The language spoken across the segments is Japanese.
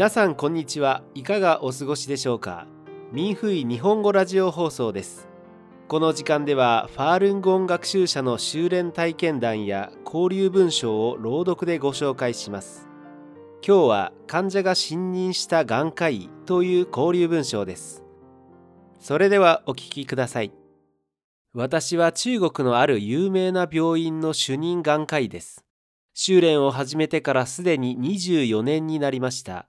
皆さんこんにちはいかがお過ごしでしょうか？民フイ日本語ラジオ放送です。この時間ではファールンゴン学習者の修練体験談や交流文章を朗読でご紹介します。今日は患者が信任した眼科医という交流文章です。それではお聞きください。私は中国のある有名な病院の主任眼科医です。修練を始めてからすでに24年になりました。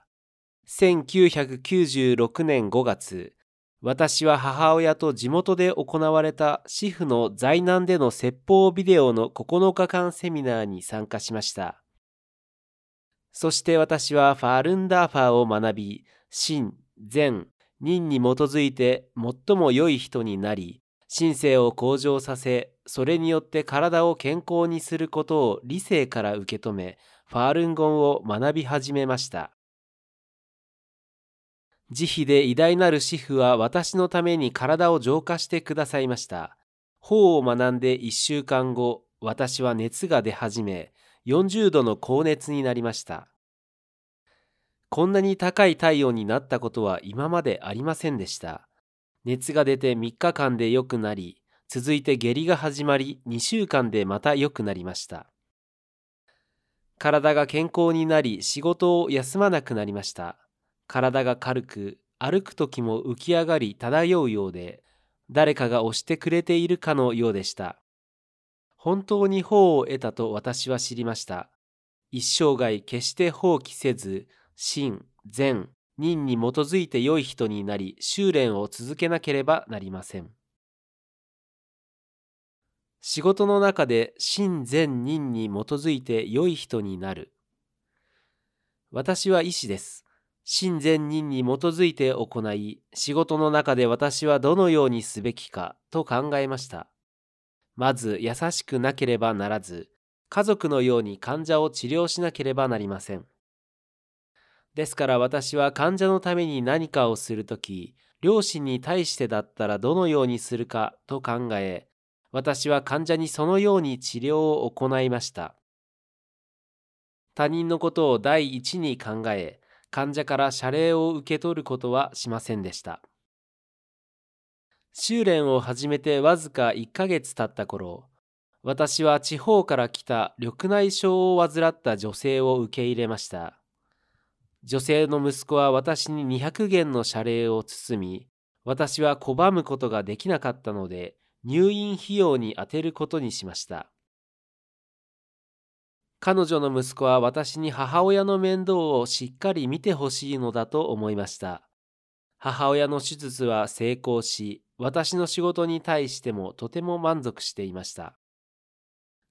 1996年5月、私は母親と地元で行われた主婦の在難での説法ビデオの9日間セミナーに参加しました。そして私はファールンダーファーを学び、真、善、任に基づいて最も良い人になり、神性を向上させ、それによって体を健康にすることを理性から受け止め、ファールンゴンを学び始めました。慈悲で偉大なる師父は私のために体を浄化してくださいました。法を学んで1週間後、私は熱が出始め、40度の高熱になりました。こんなに高い体温になったことは今までありませんでした。熱が出て3日間で良くなり、続いて下痢が始まり2週間でまた良くなりました。体が健康になり仕事を休まなくなりました。体が軽く、歩く時も浮き上がり漂うようで、誰かが押してくれているかのようでした。本当に法を得たと私は知りました。一生涯決して放棄せず、真、善、任に基づいて良い人になり、修練を続けなければなりません。仕事の中で真善任に基づいて良い人になる。私は医師です。真善人に基づいて行い、仕事の中で私はどのようにすべきかと考えました。まず優しくなければならず、家族のように患者を治療しなければなりません。ですから私は患者のために何かをするとき、両親に対してだったらどのようにするかと考え、私は患者にそのように治療を行いました。他人のことを第一に考え、患者から謝礼を受け取ることはしませんでした。修練を始めてわずか1ヶ月経った頃、私は地方から来た緑内障を患った女性を受け入れました。女性の息子は私に200元の謝礼を包み、私は拒むことができなかったので、入院費用に充てることにしました。彼女の息子は私に母親の面倒をしっかり見てほしいのだと思いました。母親の手術は成功し、私の仕事に対してもとても満足していました。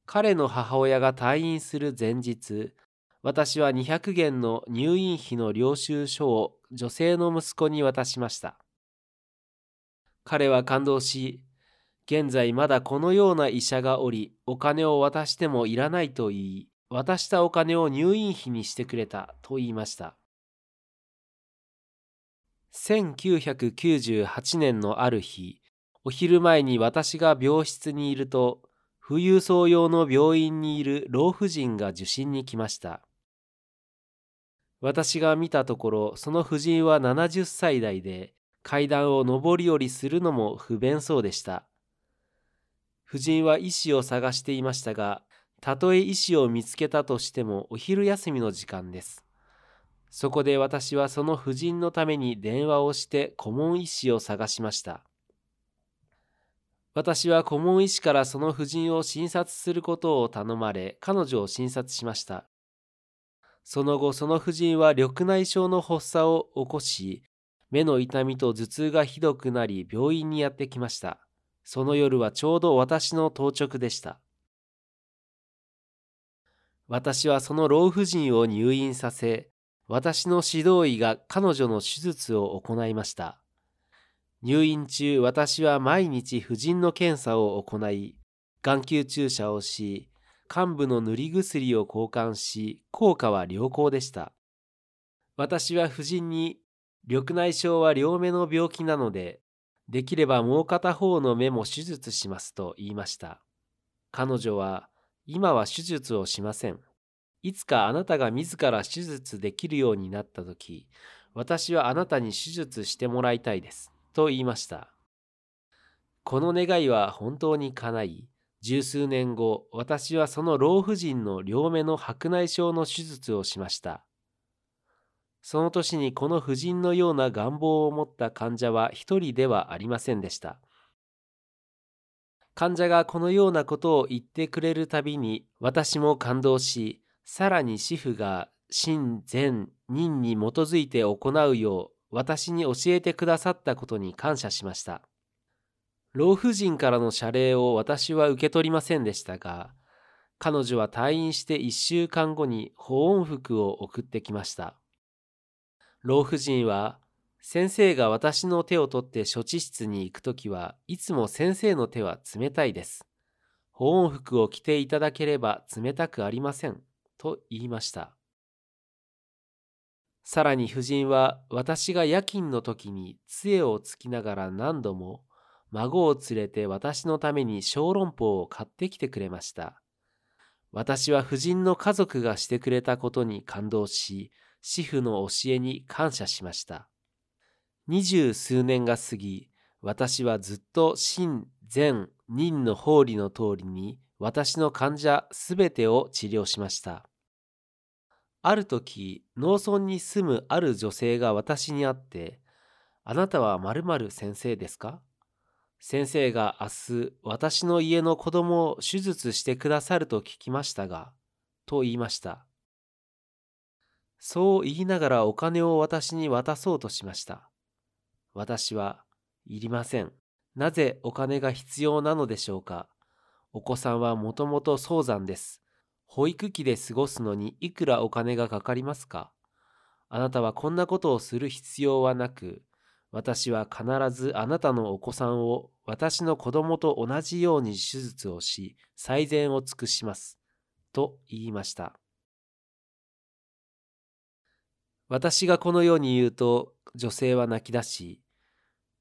彼の母親が退院する前日、私は200元の入院費の領収書を女性の息子に渡しました。彼は感動し、現在まだこのような医者がおり、お金を渡してもいらないと言い、渡したお金を入院費にしてくれたと言いました。1998年のある日、お昼前に私が病室にいると、富裕層用の病院にいる老婦人が受診に来ました。私が見たところ、その婦人は70歳代で、階段を上り下りするのも不便そうでした。婦人は医師を探していましたが、たとえ医師を見つけたとしてもお昼休みの時間です。そこで私はその婦人のために電話をして顧問医師を探しました。私は顧問医師からその婦人を診察することを頼まれ、彼女を診察しました。その後、その婦人は緑内障の発作を起こし、目の痛みと頭痛がひどくなり病院にやってきました。その夜はちょうど私の到着でした。私はその老婦人を入院させ、私の指導医が彼女の手術を行いました。入院中、私は毎日婦人の検査を行い、眼球注射をし、患部の塗り薬を交換し、効果は良好でした。私は婦人に、緑内障は両目の病気なので、できればもう片方の目も手術しますと言いました。彼女は、今は手術をしません。いつかあなたが自ら手術できるようになった時、私はあなたに手術してもらいたいです。と言いました。この願いは本当に叶い、十数年後、私はその老婦人の両目の白内障の手術をしました。その年にこの婦人のような願望を持った患者は一人ではありませんでした。患者がこのようなことを言ってくれるたびに私も感動し、さらに主婦が真善任に基づいて行うよう私に教えてくださったことに感謝しました。老婦人からの謝礼を私は受け取りませんでしたが、彼女は退院して1週間後に保温服を送ってきました。老婦人は、先生が私の手を取って処置室に行くときはいつも先生の手は冷たいです。保温服を着ていただければ冷たくありません。と言いました。さらに夫人は私が夜勤の時に杖をつきながら何度も孫を連れて私のために小籠包を買ってきてくれました。私は夫人の家族がしてくれたことに感動し、主婦の教えに感謝しました。二十数年が過ぎ、私はずっと真善任の法理の通りに私の患者すべてを治療しました。ある時、農村に住むある女性が私に会って、あなたは〇〇先生ですか？先生が明日私の家の子供を手術してくださると聞きましたが、と言いました。そう言いながらお金を私に渡そうとしました。私は、いりません。なぜお金が必要なのでしょうか？お子さんはもともと早産です。保育器で過ごすのにいくらお金がかかりますか？あなたはこんなことをする必要はなく、私は必ずあなたのお子さんを私の子供と同じように手術をし、最善を尽くします。と言いました。私がこのように言うと、女性は泣き出し、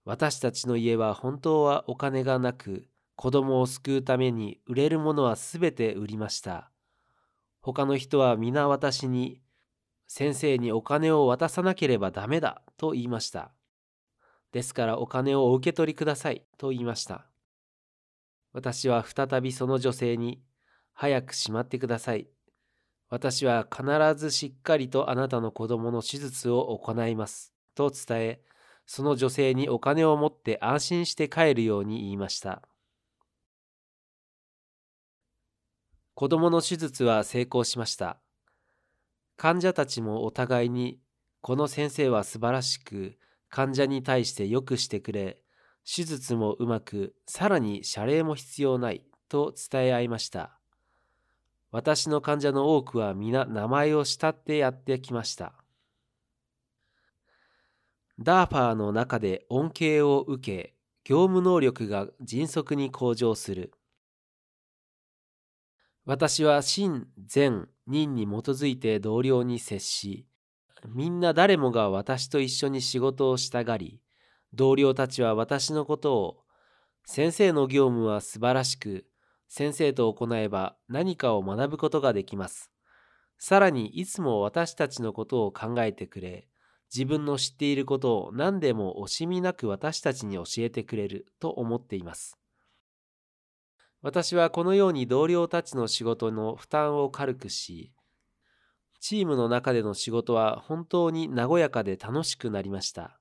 私たちの家は本当はお金がなく、子供を救うために売れるものはすべて売りました。他の人は皆私に、先生にお金を渡さなければダメだと言いました。ですからお金をお受け取りくださいと言いました。私は再びその女性に、早くしまってください。私は必ずしっかりとあなたの子供の手術を行います。と伝え、その女性にお金を持って安心して帰るように言いました。子供の手術は成功しました。患者たちもお互いに、この先生は素晴らしく、患者に対してよくしてくれ、手術もうまく、さらに謝礼も必要ないと伝え合いました。私の患者の多くは皆名前を慕ってやってきました。ダーファーの中で恩恵を受け、業務能力が迅速に向上する。私は真善任に基づいて同僚に接し、みんな誰もが私と一緒に仕事をしたがり、同僚たちは私のことを、先生の業務は素晴らしく、先生と行えば何かを学ぶことができます。さらにいつも私たちのことを考えてくれ、自分の知っていることを何でも惜しみなく私たちに教えてくれると思っています。私はこのように同僚たちの仕事の負担を軽くし、チームの中での仕事は本当に和やかで楽しくなりました。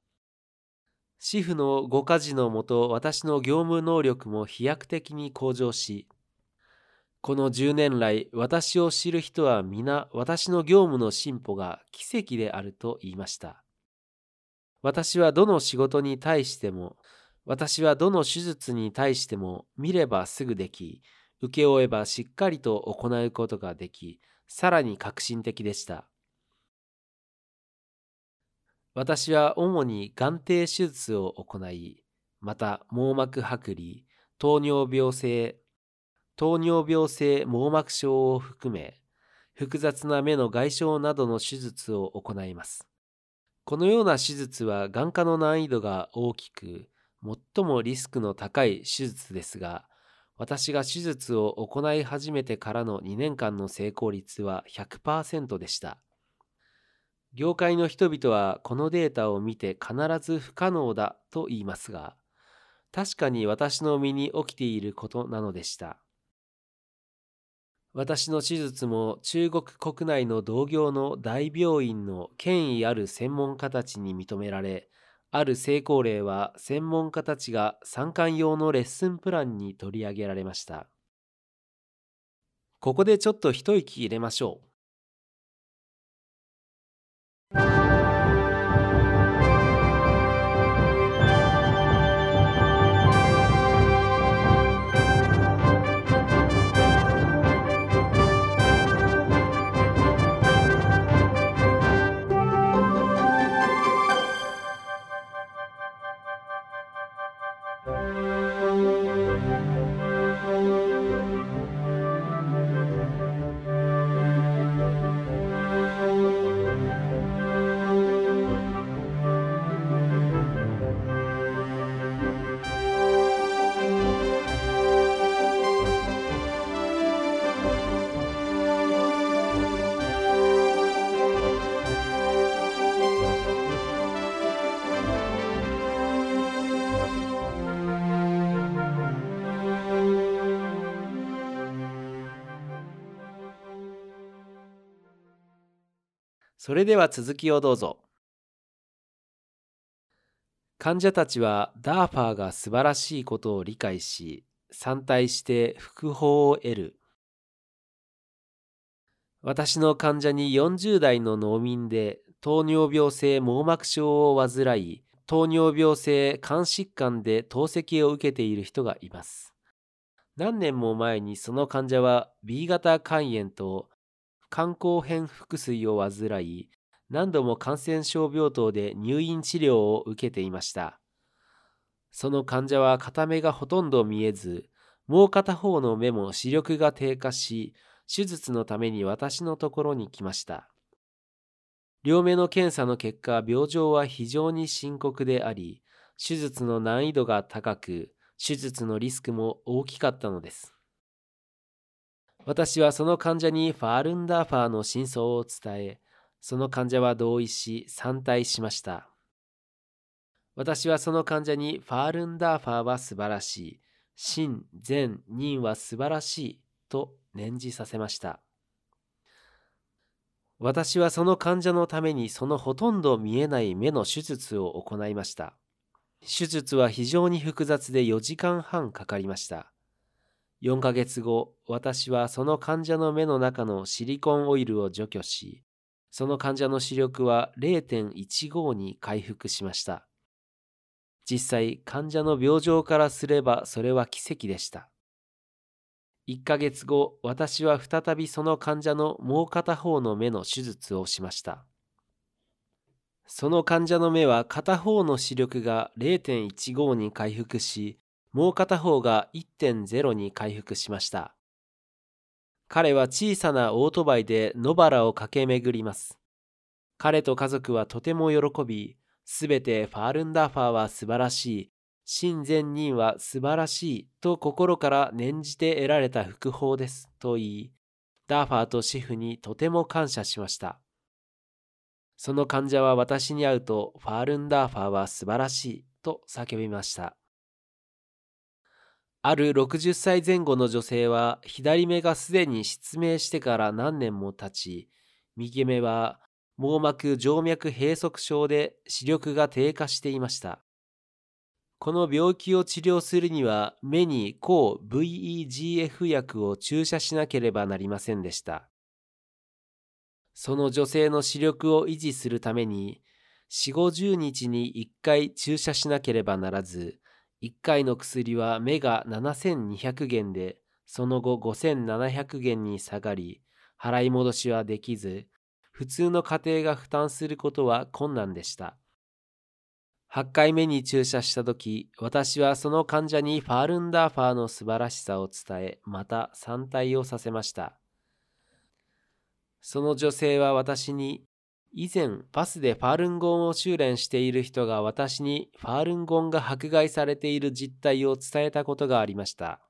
主婦のご家事のもと私の業務能力も飛躍的に向上し、この10年来私を知る人は皆私の業務の進歩が奇跡であると言いました。私はどの仕事に対しても、私はどの手術に対しても見ればすぐでき、請け負えばしっかりと行うことができ、さらに革新的でした。私は主に眼底手術を行い、また網膜剥離、糖尿病性、糖尿病性網膜症を含め、複雑な目の外傷などの手術を行います。このような手術は眼科の難易度が大きく、最もリスクの高い手術ですが、私が手術を行い始めてからの2年間の成功率は100%でした。業界の人々はこのデータを見て必ず不可能だと言いますが、確かに私の身に起きていることなのでした。私の手術も中国国内の同業の大病院の権威ある専門家たちに認められ、ある成功例は専門家たちが参観用のレッスンプランに取り上げられました。ここでちょっと一息入れましょう。それでは続きをどうぞ。患者たちはダーファーが素晴らしいことを理解し、参退して復報を得る。私の患者に40代の農民で糖尿病性網膜症を患い、糖尿病性肝疾患で透析を受けている人がいます。何年も前にその患者は B 型肝炎と肝硬変腹水を患い、何度も感染症病棟で入院治療を受けていました。その患者は片目がほとんど見えず、もう片方の目も視力が低下し、手術のために私のところに来ました。両目の検査の結果、病状は非常に深刻であり、手術の難易度が高く、手術のリスクも大きかったのです。私はその患者にファールンダーファーの真相を伝え、その患者は同意し参退しました。私はその患者にファールンダーファーは素晴らしい、真、善、任は素晴らしいと念じさせました。私はその患者のためにそのほとんど見えない目の手術を行いました。手術は非常に複雑で4時間半かかりました。4ヶ月後、私はその患者の目の中のシリコンオイルを除去し、その患者の視力は0.15に回復しました。実際、患者の病状からすればそれは奇跡でした。1ヶ月後、私は再びその患者のもう片方の目の手術をしました。その患者の目は片方の視力が0.15に回復し、もう片方が1.0に回復しました。彼は小さなオートバイで野原を駆け巡ります。彼と家族はとても喜び、すべてファールンダーファーは素晴らしい、真善人は素晴らしいと心から念じて得られた福報ですと言い、ダーファーとシェフにとても感謝しました。その患者は私に会うと、ファールンダーファーは素晴らしいと叫びました。ある60歳前後の女性は左目がすでに失明してから何年も経ち、右目は網膜静脈閉塞症で視力が低下していました。この病気を治療するには目に抗 VEGF 薬を注射しなければなりませんでした。その女性の視力を維持するために4、50日に1回注射しなければならず、1回の薬は目が7200元で、その後5700元に下がり、払い戻しはできず、普通の家庭が負担することは困難でした。8回目に注射した時、私はその患者にファールンダーファーの素晴らしさを伝え、また参退をさせました。その女性は私に以前、パスでファールンゴンを修練している人が私にファールンゴンが迫害されている実態を伝えたことがありました。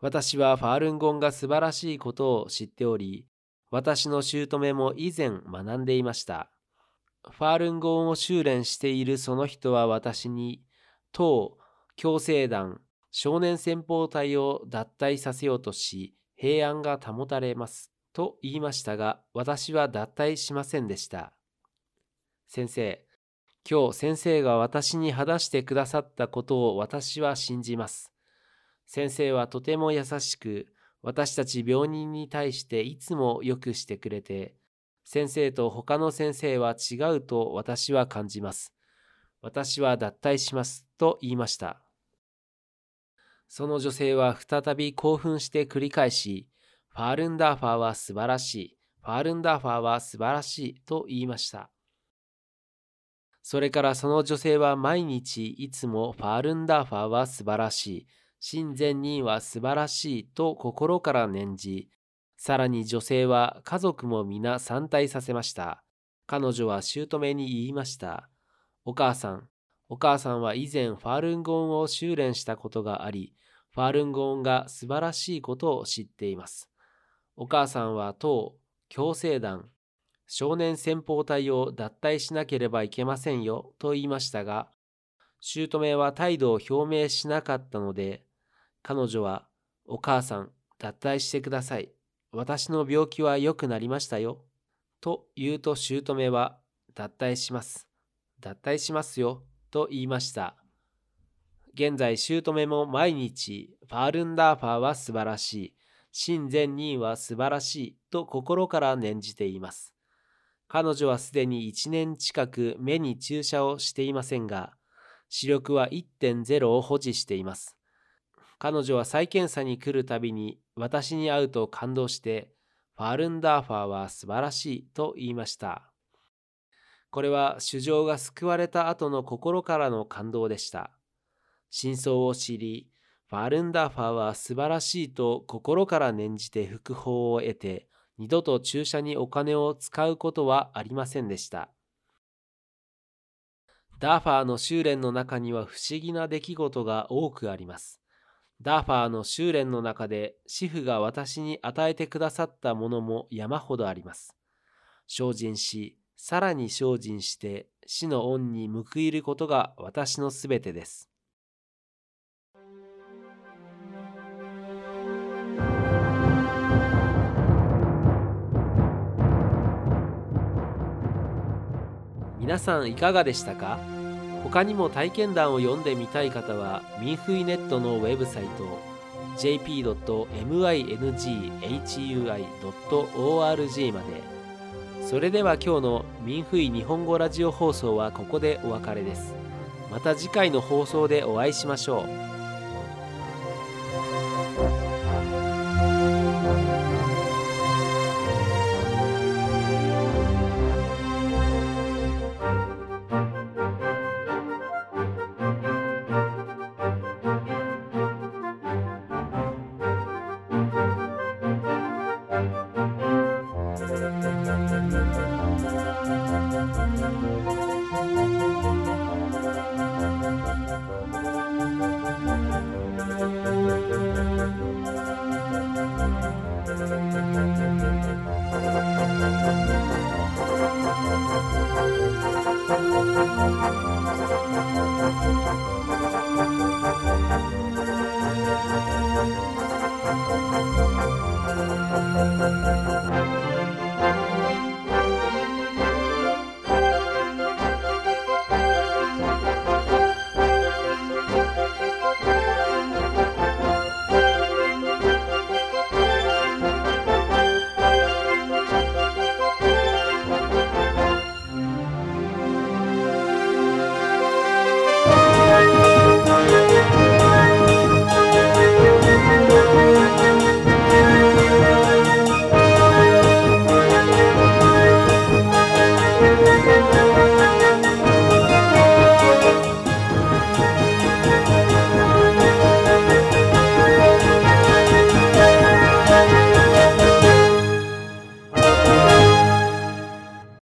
私はファールンゴンが素晴らしいことを知っており、私の姑も以前学んでいました。ファールンゴンを修練しているその人は私に、党、共生団、少年先方隊を脱退させようとし、平安が保たれます。と言いましたが、私は脱退しませんでした。先生、今日先生が私に話してくださったことを私は信じます。先生はとても優しく、私たち病人に対していつもよくしてくれて、先生と他の先生は違うと私は感じます。私は脱退しますと言いました。その女性は再び興奮して繰り返し、ファールンダーファーは素晴らしい、ファールンダーファーは素晴らしいと言いました。それからその女性は毎日いつもファールンダーファーは素晴らしい、親善人は素晴らしいと心から念じ、さらに女性は家族も皆参退させました。彼女は姑に言いました。お母さん、お母さんは以前ファールンゴーンを修練したことがあり、ファールンゴーンが素晴らしいことを知っています。お母さんは党、共生団、少年先方隊を脱退しなければいけませんよと言いましたが、姑は態度を表明しなかったので、彼女は、お母さん、脱退してください。私の病気は良くなりましたよ。と言うと姑は、脱退します。脱退しますよ。と言いました。現在、姑も毎日、ファールンダーファーは素晴らしい。真善人は素晴らしい。と心から念じています。彼女はすでに1年近く目に注射をしていませんが、視力は1.0を保持しています。彼女は再検査に来るたびに私に会うと感動して、ファールンダーファーは素晴らしいと言いました。これは主情が救われた後の心からの感動でした。真相を知り、ファルンダーファーは素晴らしいと心から念じて復報を得て、二度と注射にお金を使うことはありませんでした。ダーファーの修練の中には不思議な出来事が多くあります。ダーファーの修練の中で、主婦が私に与えてくださったものも山ほどあります。精進し、さらに精進して、死の恩に報いることが私のすべてです。皆さんいかがでしたか？他にも体験談を読んでみたい方はミンフイネットのウェブサイト jp.minghui.org まで。それでは今日のミンフイ日本語ラジオ放送はここでお別れです。また次回の放送でお会いしましょう。